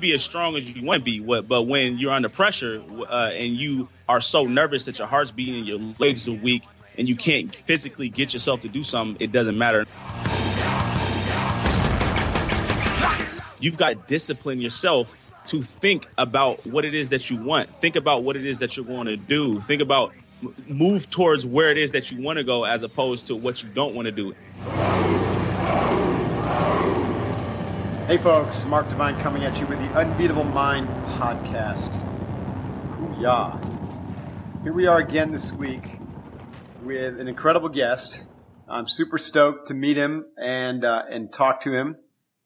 be as strong as you want to be, but when you're under pressure uh, and you are so nervous that your heart's beating and your legs are weak and you can't physically get yourself to do something, it doesn't matter. You've got to discipline yourself to think about what it is that you want. Think about what it is that you're going to do. Think about move towards where it is that you want to go as opposed to what you don't want to do. Hey folks, Mark Divine coming at you with the Unbeatable Mind podcast. Hoo-yah. Here we are again this week with an incredible guest. I'm super stoked to meet him and uh, and talk to him.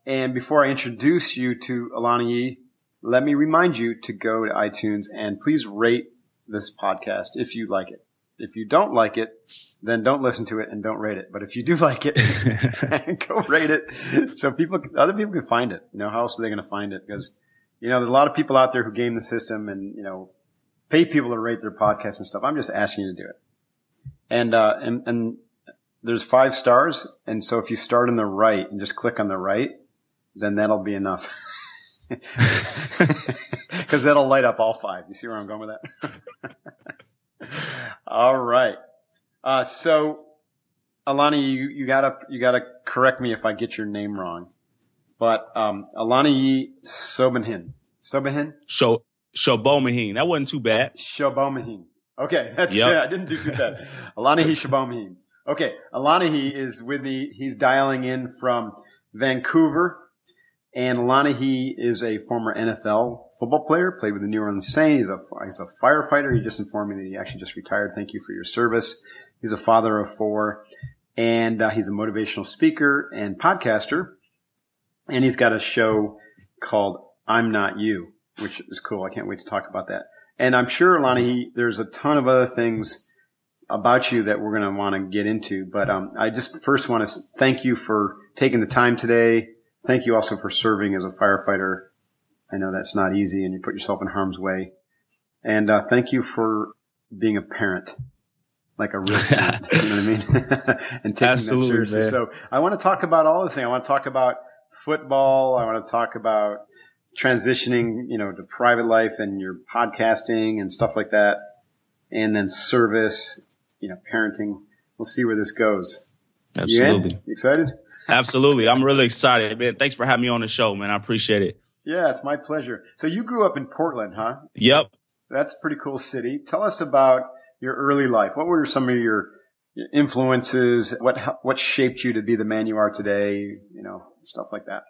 And before I introduce you to Olaniyi, let me remind you to go to iTunes and please rate this podcast if you like it. If you don't like it, then don't listen to it and don't rate it. But if you do like it, go rate it so people, other people can find it. You know, how else are they going to find it? Because, you know, there's a lot of people out there who game the system and, you know, pay people to rate their podcasts and stuff. I'm just asking you to do it. And, uh, and, and there's five stars. And so if you start on the right and just click on the right, then that'll be enough. Cause that'll light up all five. You see where I'm going with that? All right. Uh, so, Alani, you, you gotta you gotta correct me if I get your name wrong, but um, Alani Sobenhin. Sobenhin. Show Sobomehin. That wasn't too bad. Sobomehin. Okay, that's yep. good. I didn't do too bad. Alani Sobomehin. Okay, Alani is with me. He's dialing in from Vancouver, and Alani is a former NFL football player, played with the New Orleans Saints. He's a, he's a firefighter. He just informed me that he actually just retired. Thank you for your service. He's a father of four and uh, he's a motivational speaker and podcaster. And he's got a show called I'm Not You, which is cool. I can't wait to talk about that. And I'm sure, Lonnie, there's a ton of other things about you that we're going to want to get into. But um, I just first want to thank you for taking the time today. Thank you also for serving as a firefighter I know that's not easy and you put yourself in harm's way. And uh, thank you for being a parent, like a real parent, you know what I mean? and taking Absolutely, that seriously. Man. So I want to talk about all this thing. I want to talk about football. I want to talk about transitioning, you know, to private life and your podcasting and stuff like that. And then service, you know, parenting. We'll see where this goes. Absolutely. You, you excited? Absolutely. I'm really excited, man. Thanks for having me on the show, man. I appreciate it. Yeah, it's my pleasure. So you grew up in Portland, huh? Yep. That's a pretty cool city. Tell us about your early life. What were some of your influences? What what shaped you to be the man you are today? You know, stuff like that.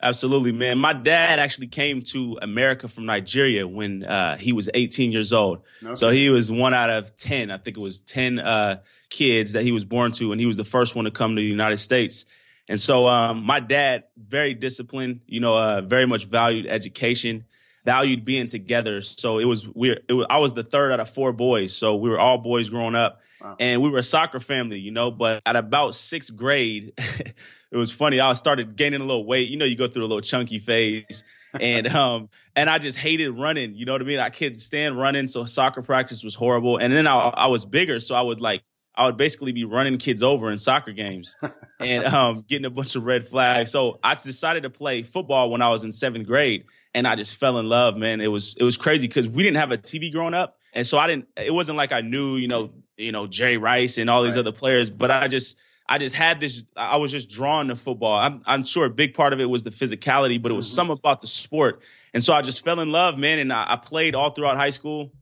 Absolutely, man. My dad actually came to America from Nigeria when uh, he was 18 years old. Okay. So he was one out of 10. I think it was 10 uh, kids that he was born to, and he was the first one to come to the United States. And so, um, my dad, very disciplined, you know, uh, very much valued education, valued being together. So it was weird. It was, I was the third out of four boys. So we were all boys growing up wow. and we were a soccer family, you know, but at about sixth grade, it was funny. I started gaining a little weight. You know, you go through a little chunky phase. and um and I just hated running. You know what I mean? I couldn't stand running, so soccer practice was horrible. And then I, I was bigger, so I would like I would basically be running kids over in soccer games and um, getting a bunch of red flags. So I decided to play football when I was in seventh grade, and I just fell in love. Man, it was it was crazy because we didn't have a TV growing up, and so I didn't. It wasn't like I knew you know you know Jerry Rice and all these right. other players, but I just I just had this. I was just drawn to football. I'm I'm sure a big part of it was the physicality, but it was mm-hmm. something about the sport, and so I just fell in love, man. And I, I played all throughout high school,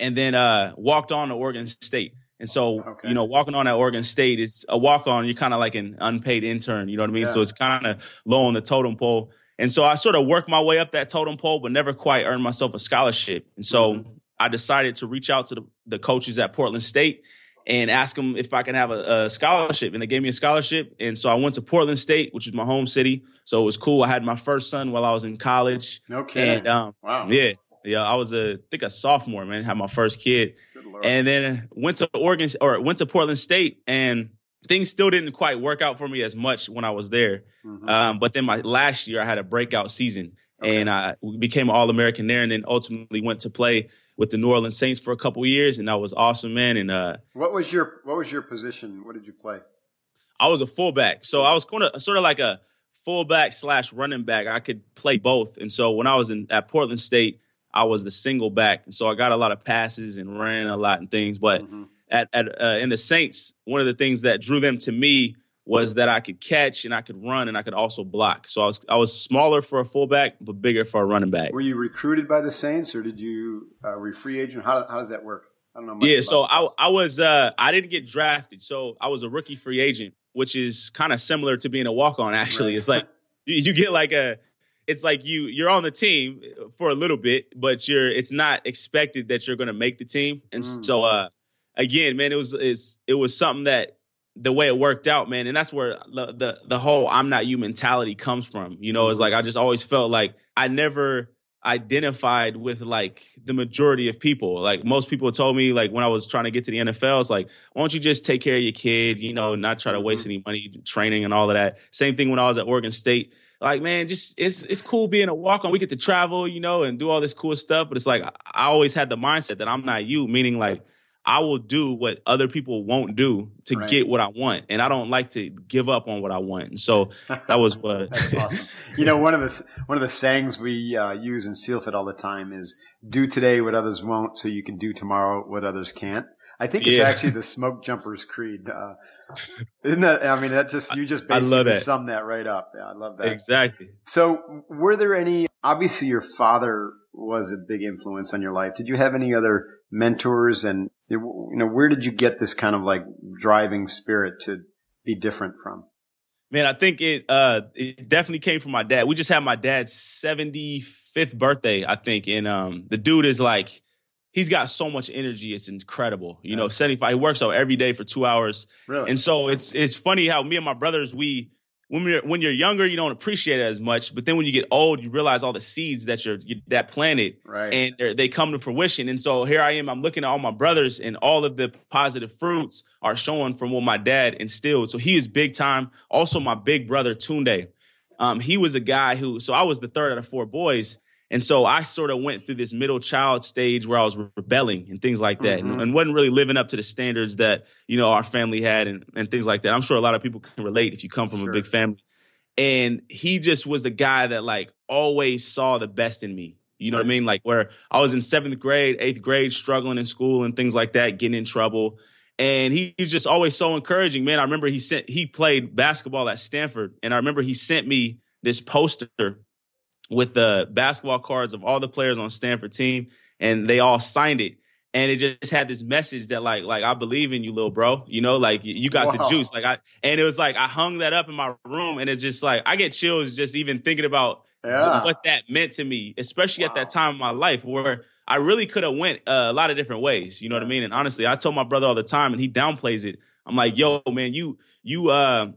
and then uh, walked on to Oregon State. And so, okay. you know, walking on at Oregon State is a walk on. You're kind of like an unpaid intern. You know what I mean? Yeah. So it's kind of low on the totem pole. And so I sort of worked my way up that totem pole, but never quite earned myself a scholarship. And so mm-hmm. I decided to reach out to the, the, coaches at Portland State and ask them if I can have a, a, scholarship. And they gave me a scholarship. And so I went to Portland State, which is my home city. So it was cool. I had my first son while I was in college. Okay. And um, wow. Yeah. Yeah. I was a, I think a sophomore, man, had my first kid. And then went to Oregon or went to Portland State and things still didn't quite work out for me as much when I was there. Mm-hmm. Um, but then my last year, I had a breakout season okay. and I became All American there, and then ultimately went to play with the New Orleans Saints for a couple years, and that was awesome, man. And uh, what was your what was your position? What did you play? I was a fullback, so I was kind of sort of like a fullback slash running back. I could play both, and so when I was in at Portland State, I was the single back, and so I got a lot of passes and ran a lot and things, but. Mm-hmm at, at uh, in the Saints, one of the things that drew them to me was that I could catch and I could run and I could also block. So I was I was smaller for a fullback, but bigger for a running back. Were you recruited by the Saints or did you uh, were you free agent? How, how does that work? I don't know. yeah, so I I was uh, I didn't get drafted, so I was a rookie free agent, which is kind of similar to being a walk on. Actually, right. it's like you, you get like a it's like you you're on the team for a little bit, but you're it's not expected that you're going to make the team, and mm. so uh again, man, it was it's, it was something that the way it worked out, man, and that's where the, the the whole "I'm not you" mentality comes from. You know, it's like I just always felt like I never identified with like the majority of people. Like most people told me, like when I was trying to get to the NFL, it's like, why don't you just take care of your kid? You know, not try to waste mm-hmm. any money training and all of that. Same thing when I was at Oregon State. Like, man, just it's it's cool being a walk on. We get to travel, you know, and do all this cool stuff. But it's like I always had the mindset that I'm not you, meaning like I will do what other people won't do to right. get what I want, and I don't like to give up on what I want. And so that was what. That's awesome. You know, one of the one of the sayings we uh, use in SEALFIT all the time is "Do today what others won't, so you can do tomorrow what others can't." I think it's yeah. actually the smoke jumpers creed. Uh, isn't that? I mean, that just you just basically that. sum that right up. Yeah, I love that exactly. So, were there any? Obviously, your father was a big influence on your life. Did you have any other mentors and you know where did you get this kind of like driving spirit to be different from man i think it uh it definitely came from my dad we just had my dad's 75th birthday i think and um the dude is like he's got so much energy it's incredible you know 75 he works out every day for two hours really? and so it's it's funny how me and my brothers we when you're when you're younger, you don't appreciate it as much. But then when you get old, you realize all the seeds that you're you, that planted, right. and they come to fruition. And so here I am. I'm looking at all my brothers, and all of the positive fruits are showing from what my dad instilled. So he is big time. Also, my big brother Tunde, um, he was a guy who. So I was the third out of four boys, and so I sort of went through this middle child stage where I was rebelling and things like that mm-hmm. and, and, wasn't really living up to the standards that, you know, our family had and, and things like that. I'm sure a lot of people can relate if you come from sure. a big family. And he just was the guy that like always saw the best in me. You know right. what I mean? Like where I was in seventh grade, eighth grade, struggling in school and things like that, getting in trouble. And he, he's just always so encouraging, man. I remember he sent he played basketball at Stanford, and I remember he sent me this poster with the basketball cards of all the players on Stanford team, and they all signed it. And it just had this message that like like I believe in you, little bro. You know, like you got wow. the juice. Like I and it was like I hung that up in my room, and it's just like I get chills just even thinking about yeah. what that meant to me, especially wow. at that time of my life where I really could have went uh, a lot of different ways. You know what I mean? And honestly, I told my brother all the time, and he downplays it. I'm like, yo, man, you you uh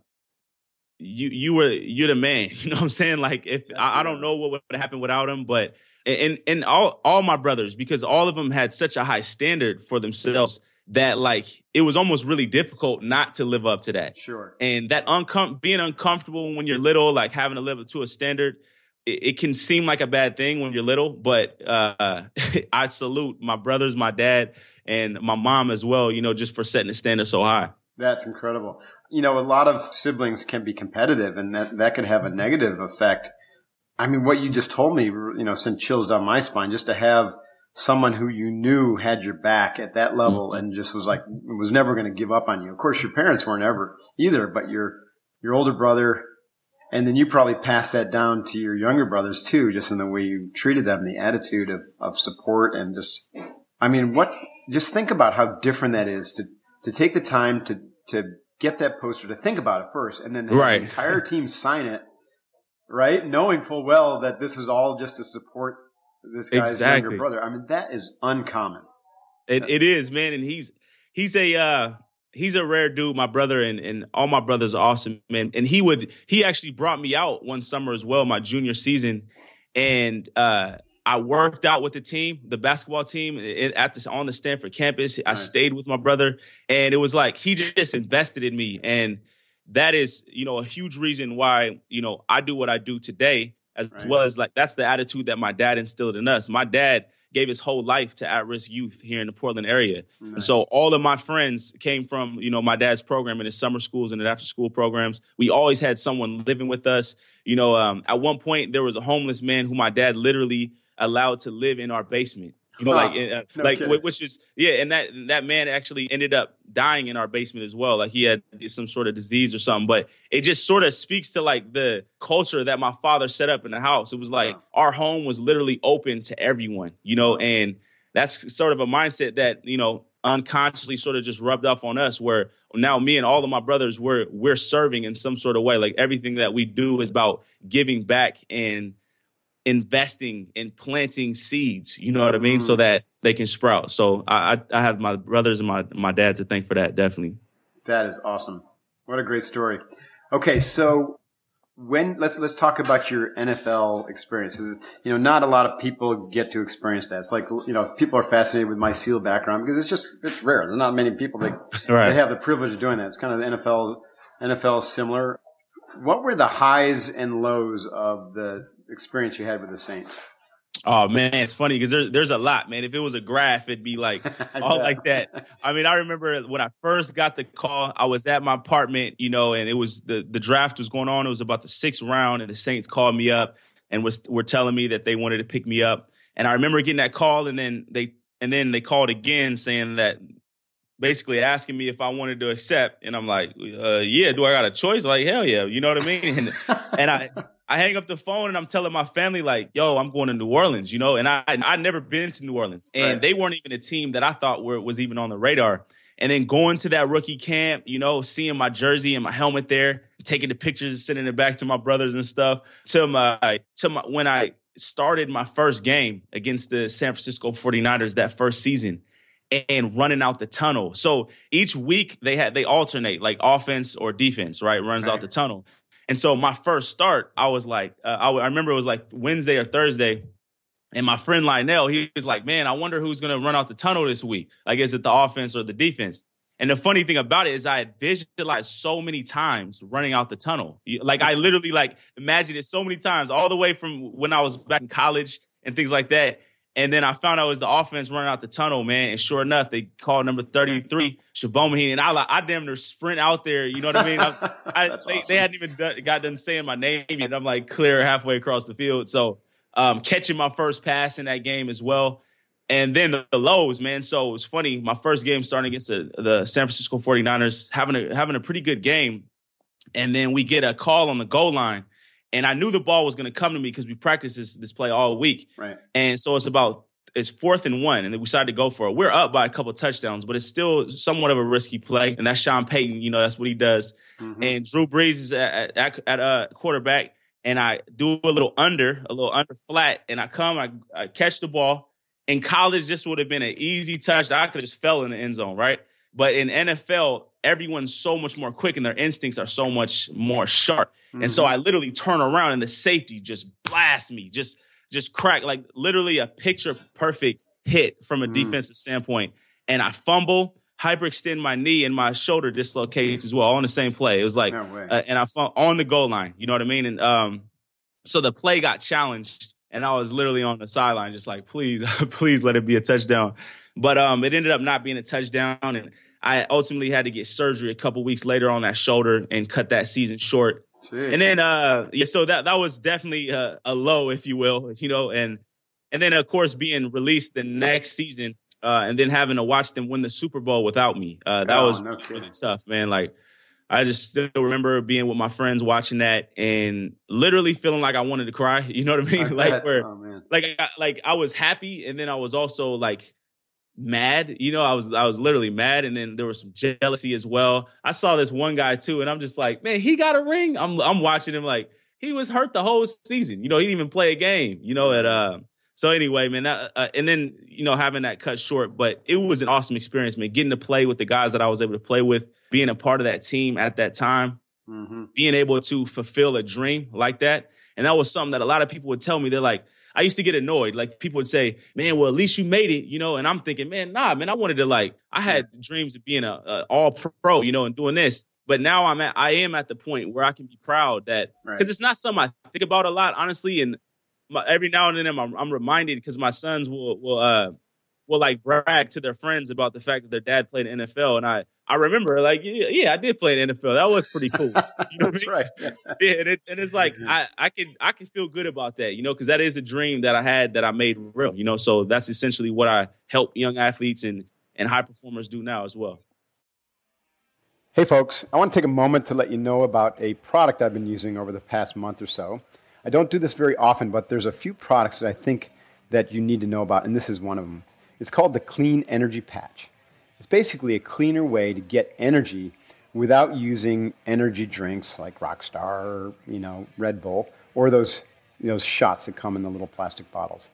you you were you're the man. You know what I'm saying? Like if I, I don't know what would happen without him, but and and all all my brothers because all of them had such a high standard for themselves that like it was almost really difficult not to live up to that. Sure. And that uncom being uncomfortable when you're little, like having to live up to a standard, it, it can seem like a bad thing when you're little. But uh, I salute my brothers, my dad, and my mom as well. You know, just for setting the standard so high. That's incredible. You know, a lot of siblings can be competitive and that, that could have a negative effect. I mean, what you just told me, you know, sent chills down my spine just to have someone who you knew had your back at that level mm-hmm. and just was like, was never going to give up on you. Of course, your parents weren't ever either, but your, your older brother, and then you probably passed that down to your younger brothers too, just in the way you treated them, the attitude of, of support and just, I mean, what, just think about how different that is to, to take the time to to get that poster to think about it first, and then right. the entire team sign it. right? Knowing full well that this is all just to support this guy's exactly. younger brother. I mean, that is uncommon. It, it is, man, and he's he's a uh, he's a rare dude. My brother and and all my brothers are awesome, man. And he would he actually brought me out one summer as well, my junior season, and uh, I worked out with the team, the basketball team at the on the Stanford campus. I stayed with my brother, and it was like he just invested in me, and that is you know a huge reason why you know I do what I do today as right. well as like that's the attitude that my dad instilled in us. My dad gave his whole life to at-risk youth here in the Portland area. Nice. And so all of my friends came from, you know, my dad's program in his summer schools and after school programs. We always had someone living with us. You know, um, at one point there was a homeless man who my dad literally allowed to live in our basement. You know, like, uh, no like kidding. which is yeah, and that that man actually ended up dying in our basement as well. Like he had some sort of disease or something. But it just sort of speaks to like the culture that my father set up in the house. It was like our home was literally open to everyone. You know, and that's sort of a mindset that you know unconsciously sort of just rubbed off on us where now me and all of my brothers we're we're serving in some sort of way like everything that we do is about giving back and investing in planting seeds, you know what I mean, so mm. that they can sprout. So I, I have my brothers and my my dad to thank for that, definitely. That is awesome. What a great story. Okay, so when let's let's talk about your NFL experiences. You know, not a lot of people get to experience that. It's like you know, people are fascinated with my SEAL background because it's just it's rare. There's not many people that, right. that have the privilege of doing that. It's kind of the NFL NFL similar. What were the highs and lows of the experience you had with the Saints? Oh man, it's funny because there's there's a lot, man. If it was a graph, it'd be like all like that. I mean, I remember when I first got the call, I was at my apartment, you know, and it was the the draft was going on. It was about the sixth round, and the Saints called me up and was were telling me that they wanted to pick me up. And I remember getting that call, and then they and then they called again saying that basically asking me if I wanted to accept, and I'm like, uh, yeah, do I got a choice? Like hell yeah, you know what I mean? And, and I I hang up the phone and I'm telling my family like, "Yo, I'm going to New Orleans," you know, and I I'd never been to New Orleans, and right. they weren't even a team that I thought were was even on the radar. And then going to that rookie camp, you know, seeing my jersey and my helmet there, taking the pictures, and sending it back to my brothers and stuff. To my to my when I started my first game against the San Francisco 49ers that first season and running out the tunnel. So each week they had they alternate like offense or defense, right? Runs right. out the tunnel. And so my first start, I was like, uh, I, I remember it was like Wednesday or Thursday. And my friend Lionel, he was like, man, I wonder who's going to run out the tunnel this week. Like, is it the offense or the defense? And the funny thing about it is I had visualized so many times running out the tunnel. Like I literally like imagined it so many times all the way from when I was back in college and things like that. And then I found out it was the offense running out the tunnel, man. And sure enough, they called number 33, Sobomehin. And I like, I damn near sprint out there. You know what I mean? I, I, they, awesome. they, hadn't even done, got done saying my name yet. I'm like clear halfway across the field. So um, catching my first pass in that game as well. And then the, the lows, man. So it was funny. My first game starting against the, the San Francisco 49ers, having a, having a pretty good game. And then we get a call on the goal line and I knew the ball was going to come to me because we practiced this, this play all week. Right. And so it's about it's fourth and one, and then we decided to go for it. We're up by a couple touchdowns, but it's still somewhat of a risky play. And that's Sean Payton. You know, that's what he does. Mm-hmm. And Drew Brees is at, at, at a quarterback, and I do a little under, a little under flat, and I come, I, I catch the ball. In college, this would have been an easy touch. I could have just fell in the end zone, right? But in NFL, everyone's so much more quick and their instincts are so much more sharp. Mm-hmm. And so mm-hmm. I literally turn around and the safety just blasts me, just just crack like literally a picture perfect hit from a mm-hmm. defensive standpoint. And I fumble, hyperextend my knee, and my shoulder dislocates as well, on the same play. It was like, no uh, and I fumble on the goal line. You know what I mean? And um, so the play got challenged, and I was literally on the sideline, just like, please, please let it be a touchdown. But um, it ended up not being a touchdown, and I ultimately had to get surgery a couple weeks later on that shoulder and cut that season short. Jeez. And then, uh, yeah, so that that was definitely a, a, low, if you will, you know, and and then of course being released the next season, uh, and then having to watch them win the Super Bowl without me, uh, that oh, was no really tough, man. Like I just still remember being with my friends watching that and literally feeling like I wanted to cry. You know what I mean? I like where, oh, like, I, like I was happy, and then I was also like mad. You know, I was I was literally mad, and then there was some jealousy as well. I saw this one guy too, and I'm just like, man, he got a ring. I'm I'm watching him like he was hurt the whole season. You know, he didn't even play a game. You know, at uh, so anyway, man, that, uh, and then you know having that cut short, but it was an awesome experience, man. Getting to play with the guys that I was able to play with, being a part of that team at that time, mm-hmm. being able to fulfill a dream like that, and that was something that a lot of people would tell me. They're like, I used to get annoyed. Like people would say, "Man, well, at least you made it," you know. And I'm thinking, man, nah, man, I wanted to like, I had dreams of being a, a all pro, you know, and doing this. But now I'm at, I am at the point where I can be proud that because right. it's not something I think about a lot, honestly, and my, every now and then I'm, I'm reminded because my sons will will uh will like brag to their friends about the fact that their dad played in NFL, and I I remember like yeah, yeah I did play in NFL. That was pretty cool. You know That's I mean? right. yeah, and, it, and it's like mm-hmm. I I can I can feel good about that, you know, because that is a dream that I had that I made real, you know. So that's essentially what I help young athletes and and high performers do now as well. Hey folks, I want to take a moment to let you know about a product I've been using over the past month or so. I don't do this very often, but there's a few products that I think that you need to know about, and this is one of them. It's called the Clean Energy Patch. It's basically a cleaner way to get energy without using energy drinks like Rockstar or you know Red Bull or those those shots that come in the little plastic bottles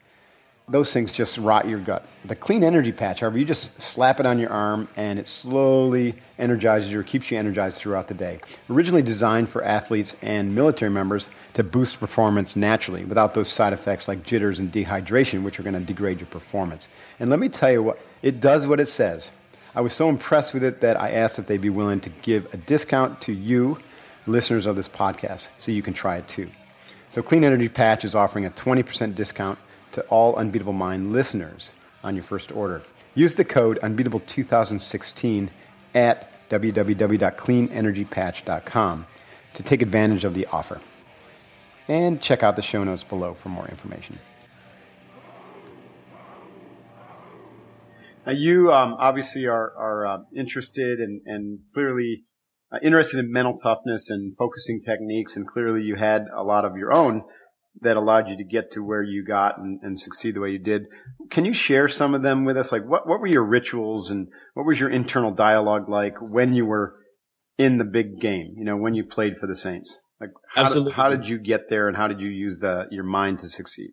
those things just rot your gut. The clean energy patch, however, you just slap it on your arm and it slowly energizes you or keeps you energized throughout the day. Originally designed for athletes and military members to boost performance naturally without those side effects like jitters and dehydration, which are going to degrade your performance. And let me tell you what, it does what it says. I was so impressed with it that I asked if they'd be willing to give a discount to you, listeners of this podcast, so you can try it too. So Clean Energy Patch is offering a 20% discount to all Unbeatable Mind listeners on your first order. Use the code Unbeatable2016 at www.cleanenergypatch.com to take advantage of the offer. And check out the show notes below for more information. Now, you um, obviously are, are uh, interested and, and clearly uh, interested in mental toughness and focusing techniques, and clearly you had a lot of your own that allowed you to get to where you got and, and, succeed the way you did. Can you share some of them with us? Like what, what were your rituals and what was your internal dialogue like when you were in the big game, you know, when you played for the Saints? Like how Absolutely. Did, how did you get there and how did you use the, your mind to succeed?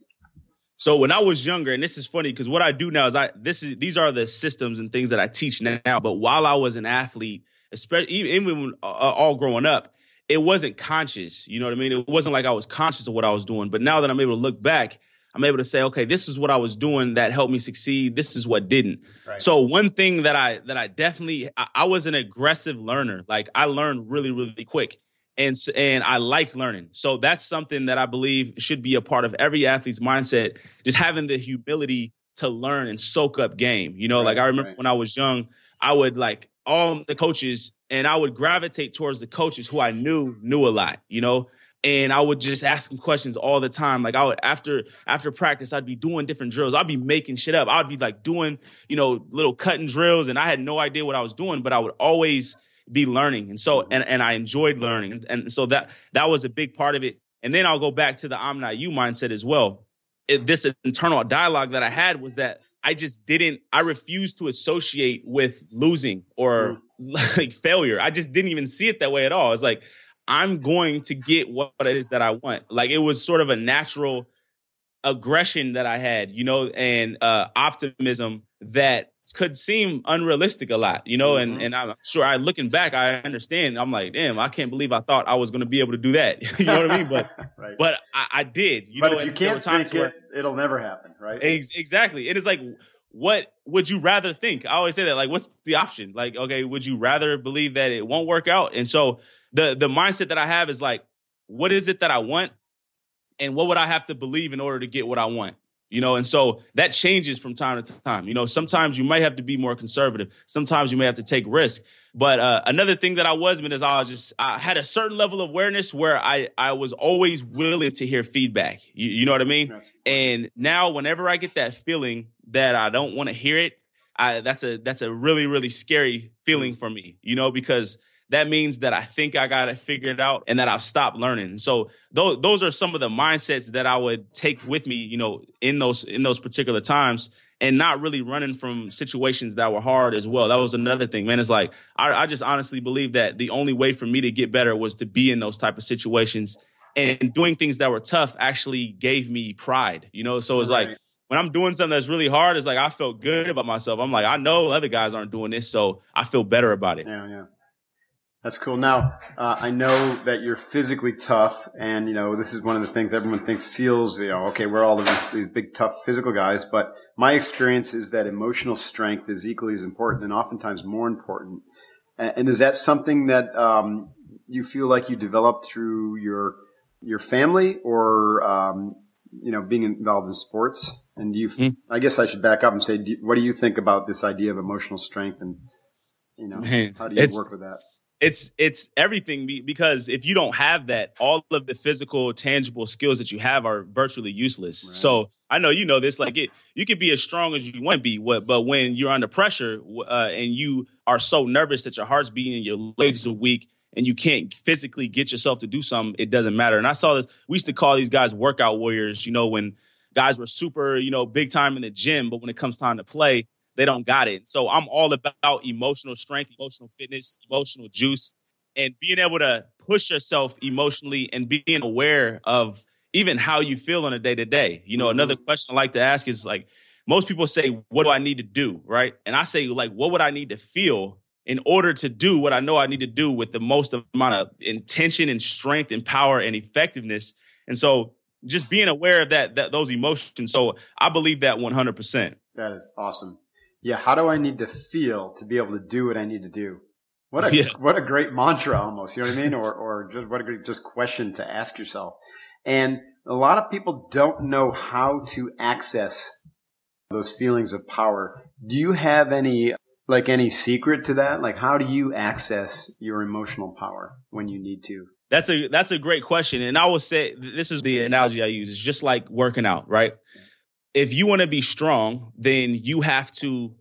So when I was younger, and this is funny because what I do now is I this is these are the systems and things that I teach now. But while I was an athlete, especially even when, uh, all growing up, it wasn't conscious. You know what I mean? It wasn't like I was conscious of what I was doing. But now that I'm able to look back, I'm able to say, okay, this is what I was doing that helped me succeed. This is what didn't. Right. So one thing that I that I definitely I, I, was an aggressive learner. Like I learned really really quick, and and I liked learning. So that's something that I believe should be a part of every athlete's mindset. Just having the humility to learn and soak up game. You know, right, like I remember right. when I was young, I would like all the coaches and I would gravitate towards the coaches who I knew knew a lot, you know, and I would just ask them questions all the time. Like I would after after practice, I'd be doing different drills. I'd be making shit up. I'd be like doing, you know, little cutting drills, and I had no idea what I was doing, but I would always be learning. And so and, and I enjoyed learning. And, so that that was a big part of it. And then I'll go back to the I'm not you mindset as well. It, this internal dialogue that I had was that I just didn't, I refused to associate with losing or mm. like failure. I just didn't even see it that way at all. It's like, I'm going to get what it is that I want. Like it was sort of a natural aggression that I had, you know, and uh, optimism that could seem unrealistic a lot, you know, mm-hmm. and, and I'm sure I looking back, I understand. I'm like, damn, I can't believe I thought I was going to be able to do that. you know what I mean? But, right. but I, I, did, you but know, if you can't think it, it'll never happen. Right. Ex- exactly. It is like, what would you rather think? I always say that, like, what's the option? Like, okay, would you rather believe that it won't work out? And so the, the mindset that I have is like, what is it that I want? And what would I have to believe in order to get what I want? You know, and so that changes from time to time. You know, sometimes you might have to be more conservative. Sometimes you may have to take risk. But uh, another thing that I was, man, is I was just I had a certain level of awareness where I I was always willing to hear feedback. You, you know what I mean? And now, whenever I get that feeling that I don't want to hear it, I that's a that's a really really scary feeling mm. for me. You know, because that means that I think I got to figure it figured out and that I've stopped learning. So those those are some of the mindsets that I would take with me, you know, in those in those particular times and not really running from situations that were hard as well. That was another thing, man. It's like I, I just honestly believe that the only way for me to get better was to be in those type of situations and doing things that were tough actually gave me pride, you know? So it's right. like, when I'm doing something that's really hard, it's like I felt good about myself. I'm like, I know other guys aren't doing this, so I feel better about it. Yeah, yeah. That's cool. Now, uh, I know that you're physically tough, and you know this is one of the things everyone thinks SEALs. You know, okay, we're all these, these big, tough physical guys, but my experience is that emotional strength is equally as important, and oftentimes more important. And, and is that something that um, you feel like you developed through your your family, or um, you know, being involved in sports? And do you? Mm. I guess I should back up and say, do, what do you think about this idea of emotional strength, and you know, how do you work with that? It's it's everything because if you don't have that all of the physical tangible skills that you have are virtually useless right. so i know you know this like it you can be as strong as you want to be but when you're under pressure uh, and you are so nervous that your heart's beating your legs are weak and you can't physically get yourself to do something it doesn't matter and i saw this we used to call these guys workout warriors you know when guys were super you know big time in the gym but when it comes time to play they don't got it. So I'm all about emotional strength, emotional fitness, emotional juice, and being able to push yourself emotionally and being aware of even how you feel on a day to day. You know, mm-hmm. another question I like to ask is like, most people say, what do I need to do? Right. And I say, like, what would I need to feel in order to do what I know I need to do with the most amount of intention and strength and power and effectiveness? And so just being aware of that, that those emotions. So I believe that 100%. That is awesome yeah, how do I need to feel to be able to do what I need to do? What a yeah. what a great mantra almost, you know what I mean? Or or just what a great just question to ask yourself. And a lot of people don't know how to access those feelings of power. Do you have any like any secret to that? Like how do you access your emotional power when you need to? That's a that's a great question. And I will say this is the analogy I use. It's just like working out, right? If you want to be strong, then you have to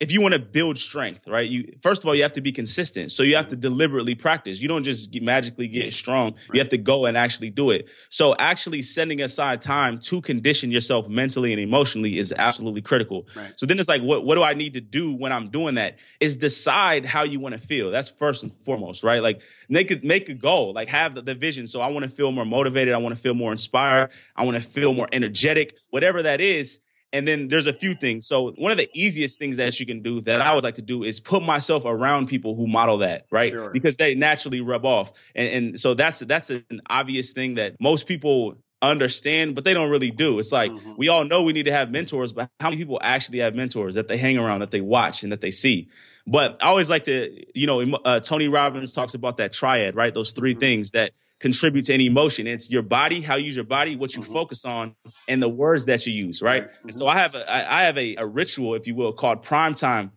if you want to build strength, right? You first of all you have to be consistent. So you have to deliberately practice. You don't just get, magically get strong. Right. You have to go and actually do it. So actually setting aside time to condition yourself mentally and emotionally is absolutely critical. Right. So then it's like what what do I need to do when I'm doing that? Is decide how you want to feel. That's first and foremost, right? Like make it make a goal, like have the, the vision. So I want to feel more motivated, I want to feel more inspired, I want to feel more energetic, whatever that is and then there's a few things. So one of the easiest things that you can do that I always like to do is put myself around people who model that, right? Sure. Because they naturally rub off. And, and so that's that's an obvious thing that most people understand, but they don't really do. It's like mm-hmm. we all know we need to have mentors, but how many people actually have mentors that they hang around, that they watch, and that they see? But I always like to, you know, uh, Tony Robbins talks about that triad, right? Those 3 mm-hmm. things that contribute to any emotion. It's your body, how you use your body, what you mm-hmm. focus on, and the words that you use, right? Mm-hmm. And so I have a I have a, a ritual, if you will, called prime time,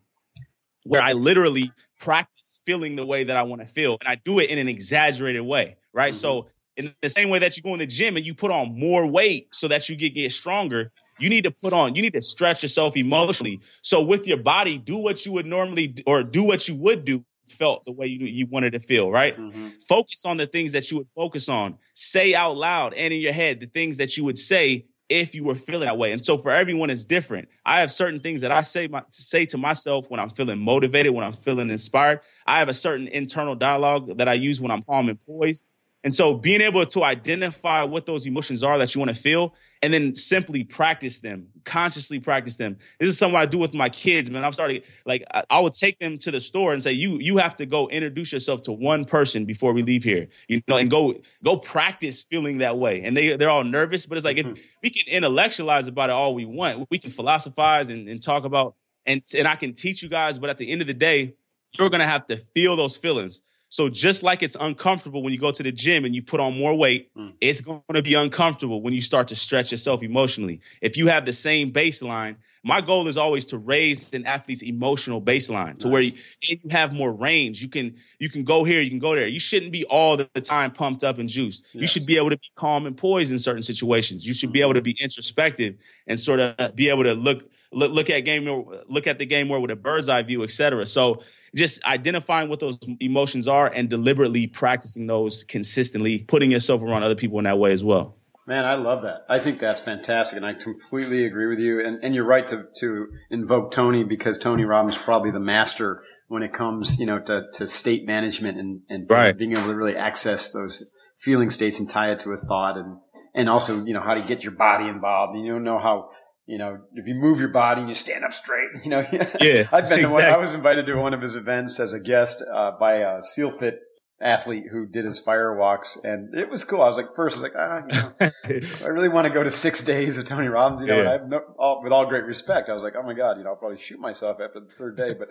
where I literally practice feeling the way that I want to feel. And I do it in an exaggerated way, right? Mm-hmm. So in the same way that you go in the gym and you put on more weight so that you get, get stronger, you need to put on, you need to stretch yourself emotionally. So with your body, do what you would normally or do what you would do felt the way you, you wanted to feel, right? Mm-hmm. Focus on the things that you would focus on. Say out loud and in your head the things that you would say if you were feeling that way. And so for everyone, it's different. I have certain things that I say my, say to myself when I'm feeling motivated, when I'm feeling inspired. I have a certain internal dialogue that I use when I'm calm and poised. And so being able to identify what those emotions are that you want to feel and then simply practice them, consciously practice them. This is something I do with my kids, man. I'm starting like I, I would take them to the store and say, "You you have to go introduce yourself to one person before we leave here." You know, and go go practice feeling that way. And they they're all nervous, but it's like mm-hmm. if we can intellectualize about it all we want. We can philosophize and, and talk about and and I can teach you guys, but at the end of the day, you're gonna have to feel those feelings. So just like it's uncomfortable when you go to the gym and you put on more weight, mm. it's going to be uncomfortable when you start to stretch yourself emotionally. If you have the same baseline, my goal is always to raise an athlete's emotional baseline to where you, you, have more range. You can you can go here, you can go there. You shouldn't be all the time pumped up and juiced. Yes. You should be able to be calm and poised in certain situations. You should mm. be able to be introspective and sort of be able to look look, look at game look at the game more with a bird's eye view, etc. So just identifying what those emotions are and deliberately practicing those consistently, putting yourself around other people in that way as well. Man, I love that. I think that's fantastic, and I completely agree with you. And, and you're right to, to invoke Tony because Tony Robbins is probably the master when it comes, you know, to, to state management and, and right. being able to really access those feeling states and tie it to a thought and, and also, you know, how to get your body involved. You don't know how, you know, if you move your body and you stand up straight, you know. Yeah. I've been exactly. one, I was invited to one of his events as a guest, uh, by a SEALFIT athlete who did his fire walks and it was cool. I was like, first I was like, ah, you know, I really want to go to six days of Tony Robbins, you know, yeah. and I, no, all, with all great respect, I was like, oh my God, you know, I'll probably shoot myself after the third day, but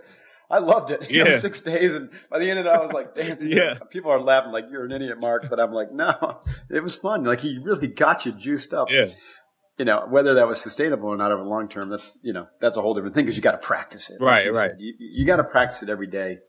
I loved it. You yeah. know, six days, and by the end of it, I was like, dancing. yeah. People are laughing like you're an idiot, Mark, but I'm like, no, it was fun. Like he really got you juiced up. Yeah. You know, whether that was sustainable or not over the long term, that's you know, that's a whole different thing because you got to practice it. Right, right. You, you got to practice it every day.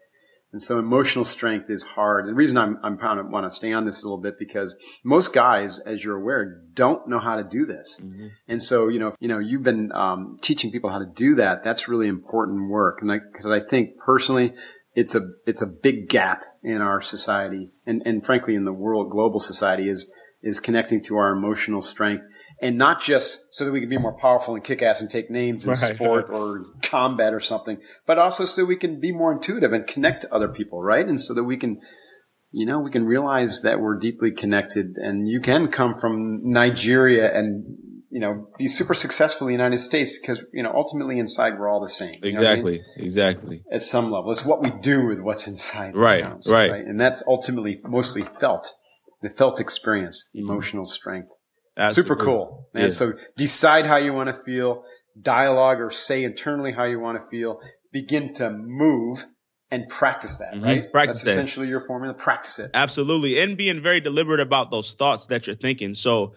And so emotional strength is hard. And the reason I'm, I'm kind of want to stay on this a little bit because most guys, as you're aware, don't know how to do this. Mm-hmm. And so, you know, you know, you've been um, teaching people how to do that. That's really important work. And I, cause I think personally, it's a, it's a big gap in our society and, and frankly in the world, global society is, is connecting to our emotional strength and not just so that we can be more powerful and kick ass and take names in right, sport or combat or something, but also so we can be more intuitive and connect to other people, right? And so that we can, you know, we can realize that we're deeply connected and you can come from Nigeria and, you know, be super successful in the United States because, you know, ultimately inside we're all the same. Exactly. I mean? Exactly. At some level. It's what we do with what's inside. Right. Right. right. And that's ultimately mostly felt, the felt experience, emotional strength. Absolutely. Super cool, And Yeah. So decide how you want to feel, dialogue or say internally how you want to feel, begin to move and practice that, mm-hmm. right? Practice That's essentially your formula. Practice it. Absolutely. And being very deliberate about those thoughts that you're thinking. So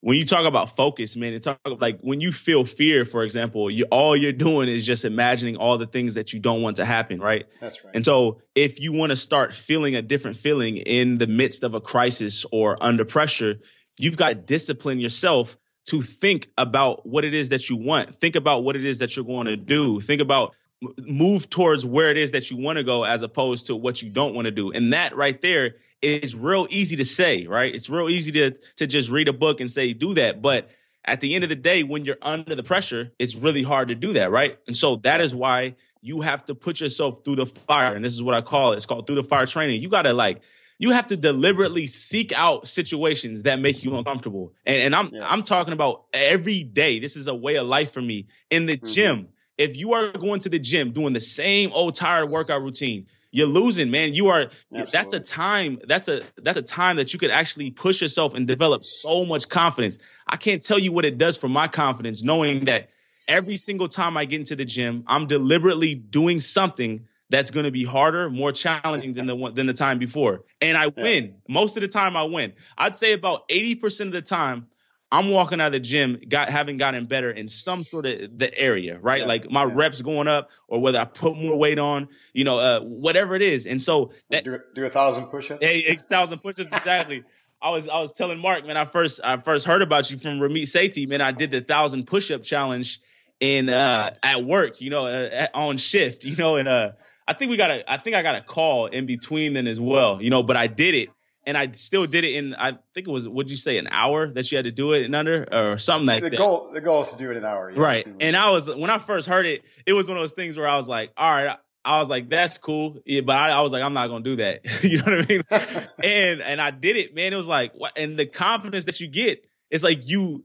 when you talk about focus, man, it talk like when you feel fear, for example, you all you're doing is just imagining all the things that you don't want to happen, right? That's right. And so if you want to start feeling a different feeling in the midst of a crisis or under pressure, You've got to discipline yourself to think about what it is that you want. Think about what it is that you're going to do. Think about move towards where it is that you want to go as opposed to what you don't want to do. And that right there is real easy to say, right? It's real easy to to just read a book and say do that, but at the end of the day when you're under the pressure, it's really hard to do that, right? And so that is why you have to put yourself through the fire. And this is what I call it. It's called through the fire training. You got to like you have to deliberately seek out situations that make you uncomfortable. And, and I'm yes. I'm talking about every day. This is a way of life for me. In the mm-hmm. gym, if you are going to the gym doing the same old tired workout routine, you're losing, man. You are Absolutely. that's a time, that's a that's a time that you could actually push yourself and develop so much confidence. I can't tell you what it does for my confidence knowing that every single time I get into the gym, I'm deliberately doing something that's going to be harder, more challenging than the one than the time before. And I win. Most of the time I win. I'd say about 80% of the time I'm walking out of the gym, got having gotten better in some sort of the area, right? Yeah, like my yeah. reps going up, or whether I put more weight on, you know, uh, whatever it is. And so that, do, do a thousand push-ups. Hey, a thousand push-ups exactly. I was I was telling Mark, man, I first I first heard about you from Ramit Sethi, man. I did the thousand push-up challenge in uh at work, you know, uh, on shift, you know, and uh I think we got a, I think I got a call in between then as well, you know, but I did it and I still did it in, I think it was, what would you say an hour that you had to do it in under or something like the that? Goal, the goal is to do it in an hour. Yeah, right. And I was, when I first heard it, it was one of those things where I was like, all right, I was like, that's cool. Yeah, but I, I, was like, I'm not going to do that. you know what I mean? and, and I did it, man. It was like, what? And the confidence that you get, it's like you,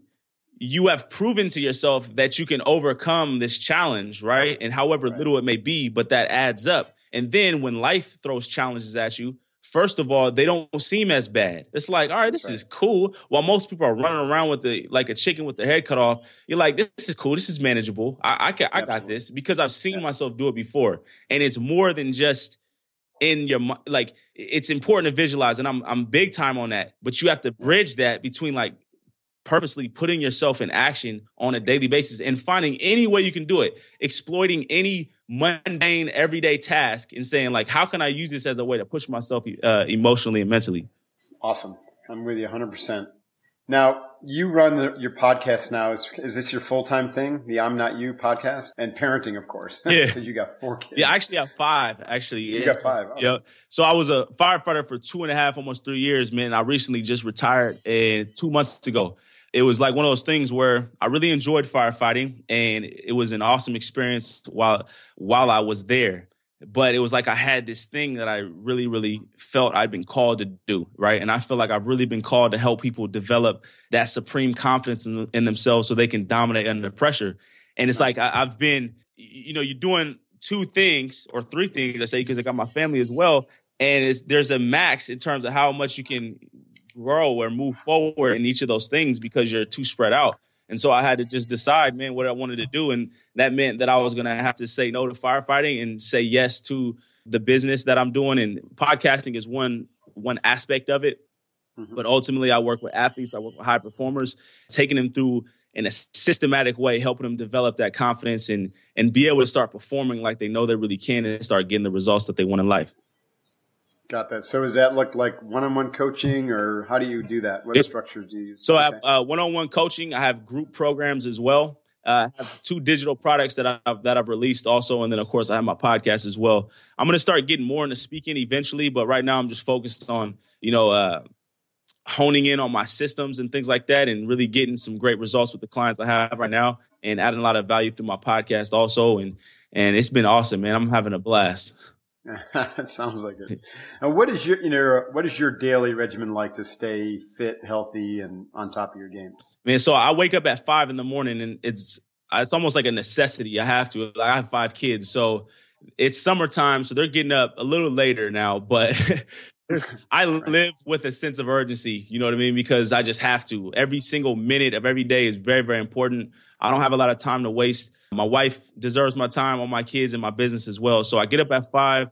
you have proven to yourself that you can overcome this challenge, right? And however right. little it may be, but that adds up. And then when life throws challenges at you, first of all, they don't seem as bad. It's like, all right, this right. is cool. While most people are running around with the like a chicken with their head cut off, you're like, this is cool. This is manageable. I, I can, I got this because I've seen yeah. myself do it before. And it's more than just in your like. It's important to visualize, and I'm I'm big time on that. But you have to bridge that between like purposely putting yourself in action on a daily basis and finding any way you can do it, exploiting any mundane everyday task and saying like, how can I use this as a way to push myself uh, emotionally and mentally? Awesome. I'm with you 100%. Now, you run the, your podcast now. Is, is this your full time thing? The I'm Not You podcast and parenting, of course. Yeah. you got four kids. Yeah, I actually have five, actually. You yeah. got five. Oh. Yeah. So I was a firefighter for two and a half, almost three years, man. I recently just retired and two months ago it was like one of those things where I really enjoyed firefighting and it was an awesome experience while while I was there. but it was like I had this thing that I really, really felt I'd been called to do, right? And I feel like I've really been called to help people develop that supreme confidence in, in themselves so they can dominate under pressure. And it's like I, I've been, you know, you're doing two things or three things, I say, because I got my family as well. And there's a max in terms of how much you can grow or move forward in each of those things because you're too spread out. And so I had to just decide, man, what I wanted to do. And that meant that I was going to have to say no to firefighting and say yes to the business that I'm doing. And podcasting is one, one aspect of it. Mm-hmm. But ultimately, I work with athletes, I work with high performers, taking them through in a systematic way, helping them develop that confidence and, and be able to start performing like they know they really can and start getting the results that they want in life. Got that. So does that look like one-on-one coaching, or how do you do that? What it, structures do you use? So okay. I have uh, one-on-one coaching. I have group programs as well. Uh, I have two digital products that I've that I've released also, and then of course I have my podcast as well. I'm going to start getting more into speaking eventually, but right now I'm just focused on you know uh, honing in on my systems and things like that, and really getting some great results with the clients I have right now, and adding a lot of value through my podcast also. And and it's been awesome, man. I'm having a blast. that sounds like it. And what is your, you know, what is your daily regimen like to stay fit, healthy, and on top of your game? Man, so I wake up at five in the morning, and it's it's almost like a necessity. I have to. I have five kids, so it's summertime, so they're getting up a little later now. But I live with a sense of urgency. You know what I mean? Because I just have to. Every single minute of every day is very, very important. I don't have a lot of time to waste. My wife deserves my time on my kids and my business as well. So I get up at five,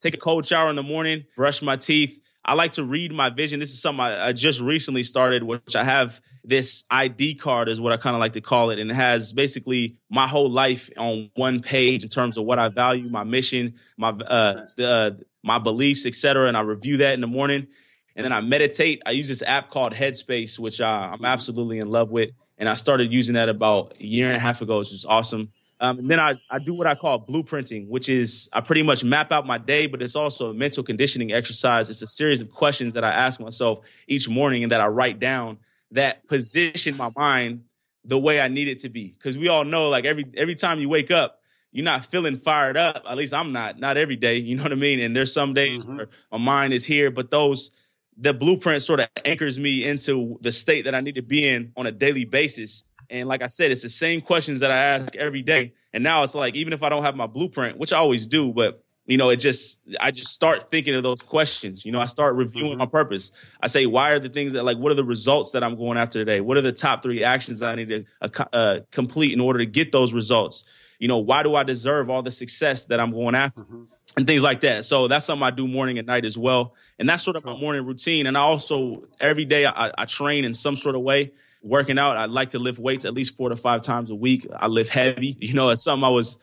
take a cold shower in the morning, brush my teeth. I like to read my vision. This is something I, I just recently started, which I have this ID card is what I kind of like to call it. And it has basically my whole life on one page in terms of what I value, my mission, my, uh, the, uh, my beliefs, etc. And I review that in the morning. And then I meditate. I use this app called Headspace, which uh, I'm absolutely in love with and I started using that about a year and a half ago, which is awesome. Um, and then I, I do what I call blueprinting, which is I pretty much map out my day, but it's also a mental conditioning exercise. It's a series of questions that I ask myself each morning and that I write down that position my mind the way I need it to be. Because we all know, like every every time you wake up, you're not feeling fired up. At least I'm not. Not every day. You know what I mean? And there's some days mm-hmm. where my mind is here, but those the blueprint sort of anchors me into the state that I need to be in on a daily basis. And like I said, it's the same questions that I ask every day. And now it's like, even if I don't have my blueprint, which I always do, but you know, it just, I just start thinking of those questions. You know, I start reviewing mm-hmm. my purpose. I say, why are the things that, like, what are the results that I'm going after today? What are the top three actions that I need to uh, complete in order to get those results? You know, why do I deserve all the success that I'm going after? Mm-hmm and things like that. So that's something I do morning and night as well. And that's sort of my morning routine. And I also, every day I, I, train in some sort of way. Working out, I like to lift weights at least four to five times a week. I lift heavy. You know, it's something I was,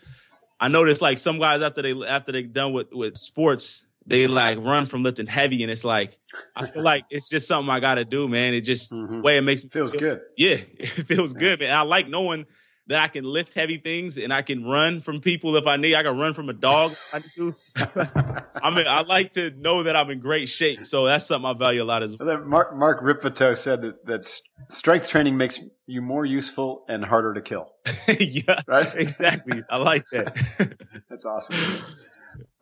I noticed like some guys after they, after they done with, with sports, they like run from lifting heavy. And it's like, I feel like it's just something I got to do, man. It just, mm-hmm. way it makes me feels feel, good. Yeah, it feels yeah. good, man. I like knowing that I can lift heavy things and I can run from people if I need. I can run from a dog if I need to. I mean, I like to know that I'm in great shape. So that's something I value a lot as well. Mark, Mark Rippetoe said that, that strength training makes you more useful and harder to kill. yeah, right? exactly. I like that. that's awesome.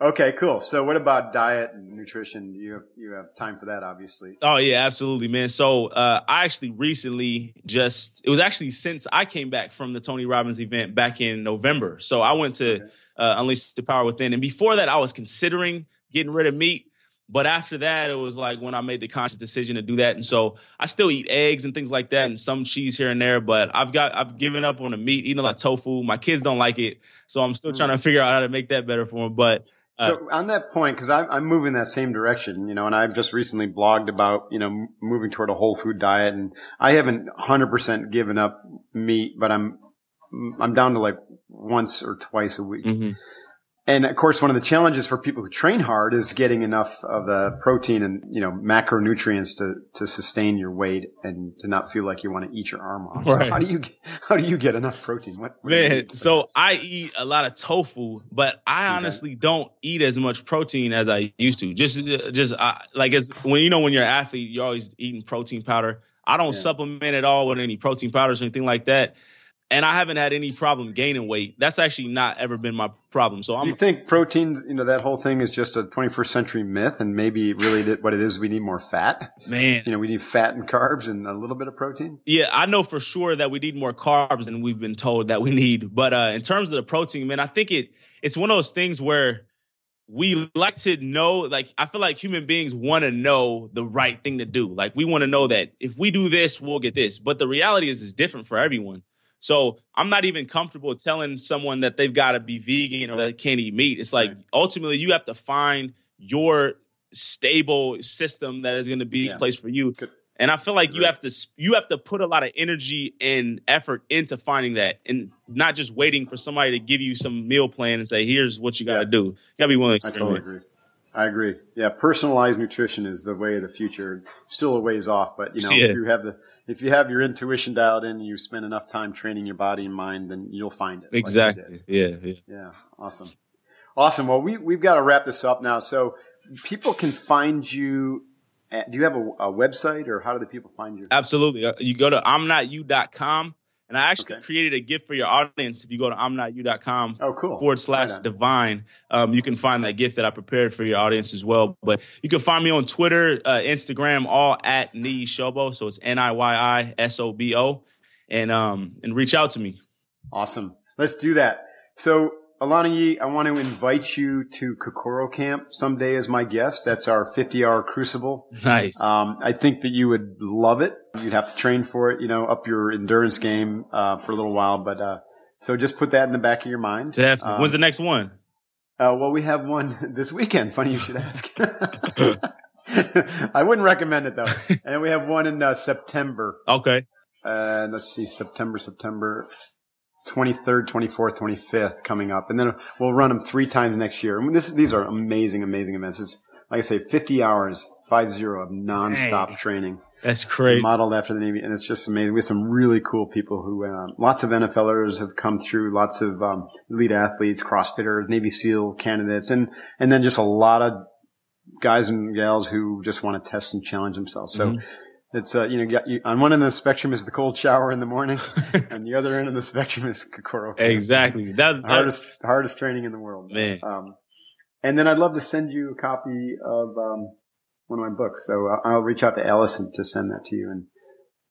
Okay, cool. So, what about diet and nutrition? You have, you have time for that, obviously. Oh yeah, absolutely, man. So, uh, I actually recently just it was actually since I came back from the Tony Robbins event back in November. So, I went to okay. uh, Unleash the Power Within, and before that, I was considering getting rid of meat. But after that, it was like when I made the conscious decision to do that. And so I still eat eggs and things like that and some cheese here and there. But I've got, I've given up on the meat, eating a lot of tofu. My kids don't like it. So I'm still mm. trying to figure out how to make that better for them. But uh, so on that point, because I'm, I'm moving that same direction, you know, and I've just recently blogged about, you know, moving toward a whole food diet, and I haven't 100% given up meat, but I'm I'm down to like once or twice a week. Mm-hmm. And of course, one of the challenges for people who train hard is getting enough of the protein and, you know, macronutrients to, to sustain your weight and to not feel like you want to eat your arm off. Right. So how do you, how do you get enough protein? What, what Man, so I eat a lot of tofu, but I okay. honestly don't eat as much protein as I used to. Just, just uh, like as when, you know, when you're an athlete, you're always eating protein powder. I don't yeah. supplement at all with any protein powders or anything like that. And I haven't had any problem gaining weight. That's actually not ever been my problem. So, I'm, do you think protein, you know, that whole thing is just a 21st century myth, and maybe really what it is, we need more fat. Man, you know, we need fat and carbs and a little bit of protein. Yeah, I know for sure that we need more carbs than we've been told that we need. But uh, in terms of the protein, man, I think it it's one of those things where we like to know like i feel like human beings want to know the right thing to do like we want to know that if we do this we'll get this but the reality is it's different for everyone so i'm not even comfortable telling someone that they've got to be vegan or that they can't eat meat it's like ultimately you have to find your stable system that is going to be yeah. place for you and I feel like you have to you have to put a lot of energy and effort into finding that, and not just waiting for somebody to give you some meal plan and say, "Here's what you got to yeah. do." You got to be willing to I totally agree. I agree. Yeah, personalized nutrition is the way of the future. Still a ways off, but you know, yeah. if you have the if you have your intuition dialed in, and you spend enough time training your body and mind, then you'll find it. Exactly. Like yeah, yeah. Yeah. Awesome. Awesome. Well, we we've got to wrap this up now. So people can find you do you have a, a, website or how do the people find you? Absolutely. Uh, you go to imnotyou.com and I actually okay. created a gift for your audience. If you go to imnotyou.com oh, cool. forward slash right divine, um, you can find that gift that I prepared for your audience as well. But you can find me on Twitter, uh, Instagram, all at Niyi Sobo. So it's N I Y I S O B O. And, um, and reach out to me. Awesome. Let's do that. So Olaniyi, I want to invite you to Kokoro Camp someday as my guest. That's our 50 hour crucible. Nice. Um, I think that you would love it. You'd have to train for it, you know, up your endurance game, uh, for a little while. But, uh, so just put that in the back of your mind. Definitely. Um, When's the next one? Uh, well, we have one this weekend. Funny you should ask. I wouldn't recommend it though. And we have one in uh, September. Okay. Uh, let's see, September, September. 23rd, 24th, 25th coming up. And then we'll run them three times next year. I mean, this, these are amazing, amazing events. It's, like I say, 50 hours, five zero of nonstop Dang. training. That's crazy. Modeled after the Navy. And it's just amazing. We have some really cool people who, uh, lots of NFLers have come through, lots of, um, elite athletes, CrossFitters, Navy SEAL candidates, and, and then just a lot of guys and gals who just want to test and challenge themselves. So, mm-hmm it's uh, you know, you, on one end of the spectrum is the cold shower in the morning, and the other end of the spectrum is Kokoro. Exactly, that, that hardest hardest training in the world, man. Um, and then I'd love to send you a copy of um, one of my books. So I'll, I'll reach out to Allison to send that to you. And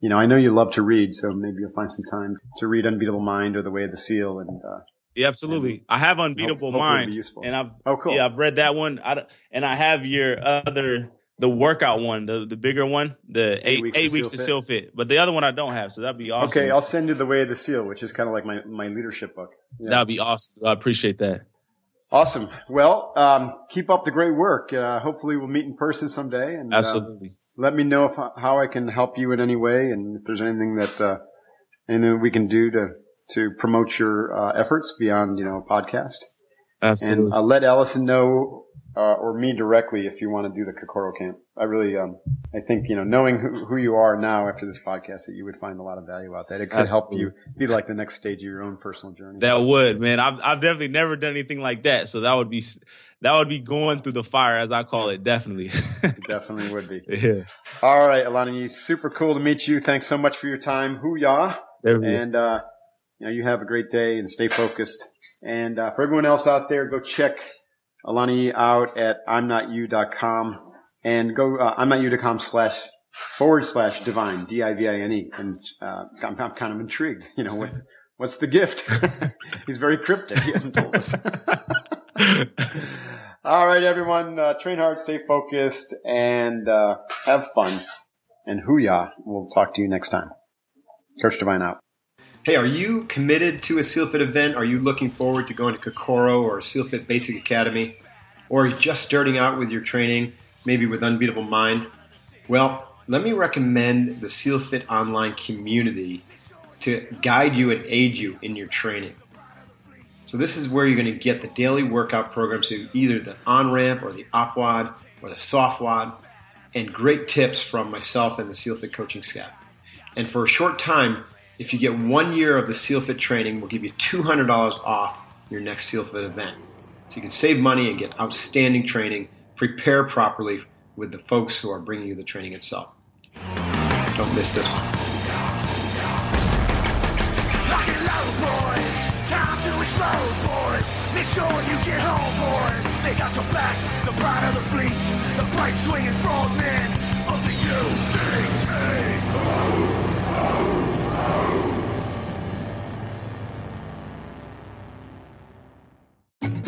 you know, I know you love to read, so maybe you'll find some time to read Unbeatable Mind or The Way of the Seal. And uh, yeah, absolutely. And I have Unbeatable hope, Mind, and I've oh cool. Yeah, I've read that one. I, and I have your other the workout one, the the bigger one, the eight eight weeks, eight to, weeks seal to seal fit. But the other one I don't have, so that'd be awesome. Okay, I'll send you the way of the seal, which is kind of like my my leadership book. Yeah. That'd be awesome. I appreciate that. Awesome. Well, um, keep up the great work. Uh, hopefully, we'll meet in person someday. And uh, absolutely. Uh, let me know if how I can help you in any way, and if there's anything that uh, anything we can do to to promote your uh, efforts beyond you know podcast. Absolutely. And let Allison know uh, or me directly if you want to do the Kokoro camp. I really, um, I think, you know, knowing who, who, you are now after this podcast, that you would find a lot of value out that. It could Absolutely. help you be like the next stage of your own personal journey. That would, man. I've, I've definitely never done anything like that. So that would be, that would be going through the fire, as I call it. Definitely. it definitely would be. Yeah. All right, Olaniyi, super cool to meet you. Thanks so much for your time. Hoo ya. And, uh, you know, you have a great day and stay focused. And, uh, for everyone else out there, go check Olaniyi out at imnotyou.com and go, uh, imnotyou.com slash forward slash divine, D-I-V-I-N-E. And, uh, I'm, I'm, kind of intrigued. You know, what, what's the gift? He's very cryptic. He hasn't told us. All right, everyone, uh, train hard, stay focused, and, uh, have fun. And hooyah. We'll talk to you next time. Coach Divine out. Hey, are you committed to a SealFit event? Are you looking forward to going to Kokoro or SealFit Basic Academy? Or are you just starting out with your training, maybe with Unbeatable Mind? Well, let me recommend the SealFit online community to guide you and aid you in your training. So this is where you're going to get the daily workout program, so either the on-ramp or the op-WOD or the soft WOD, and great tips from myself and the SealFit coaching staff. And for a short time, if you get one year of the SealFit training, we'll give you $200 off your next SealFit event. So you can save money and get outstanding training, prepare properly with the folks who are bringing you the training itself. Don't miss this one. Make sure you get home, boys. They got your back, the pride of the fleets, the bright swinging of the UTC.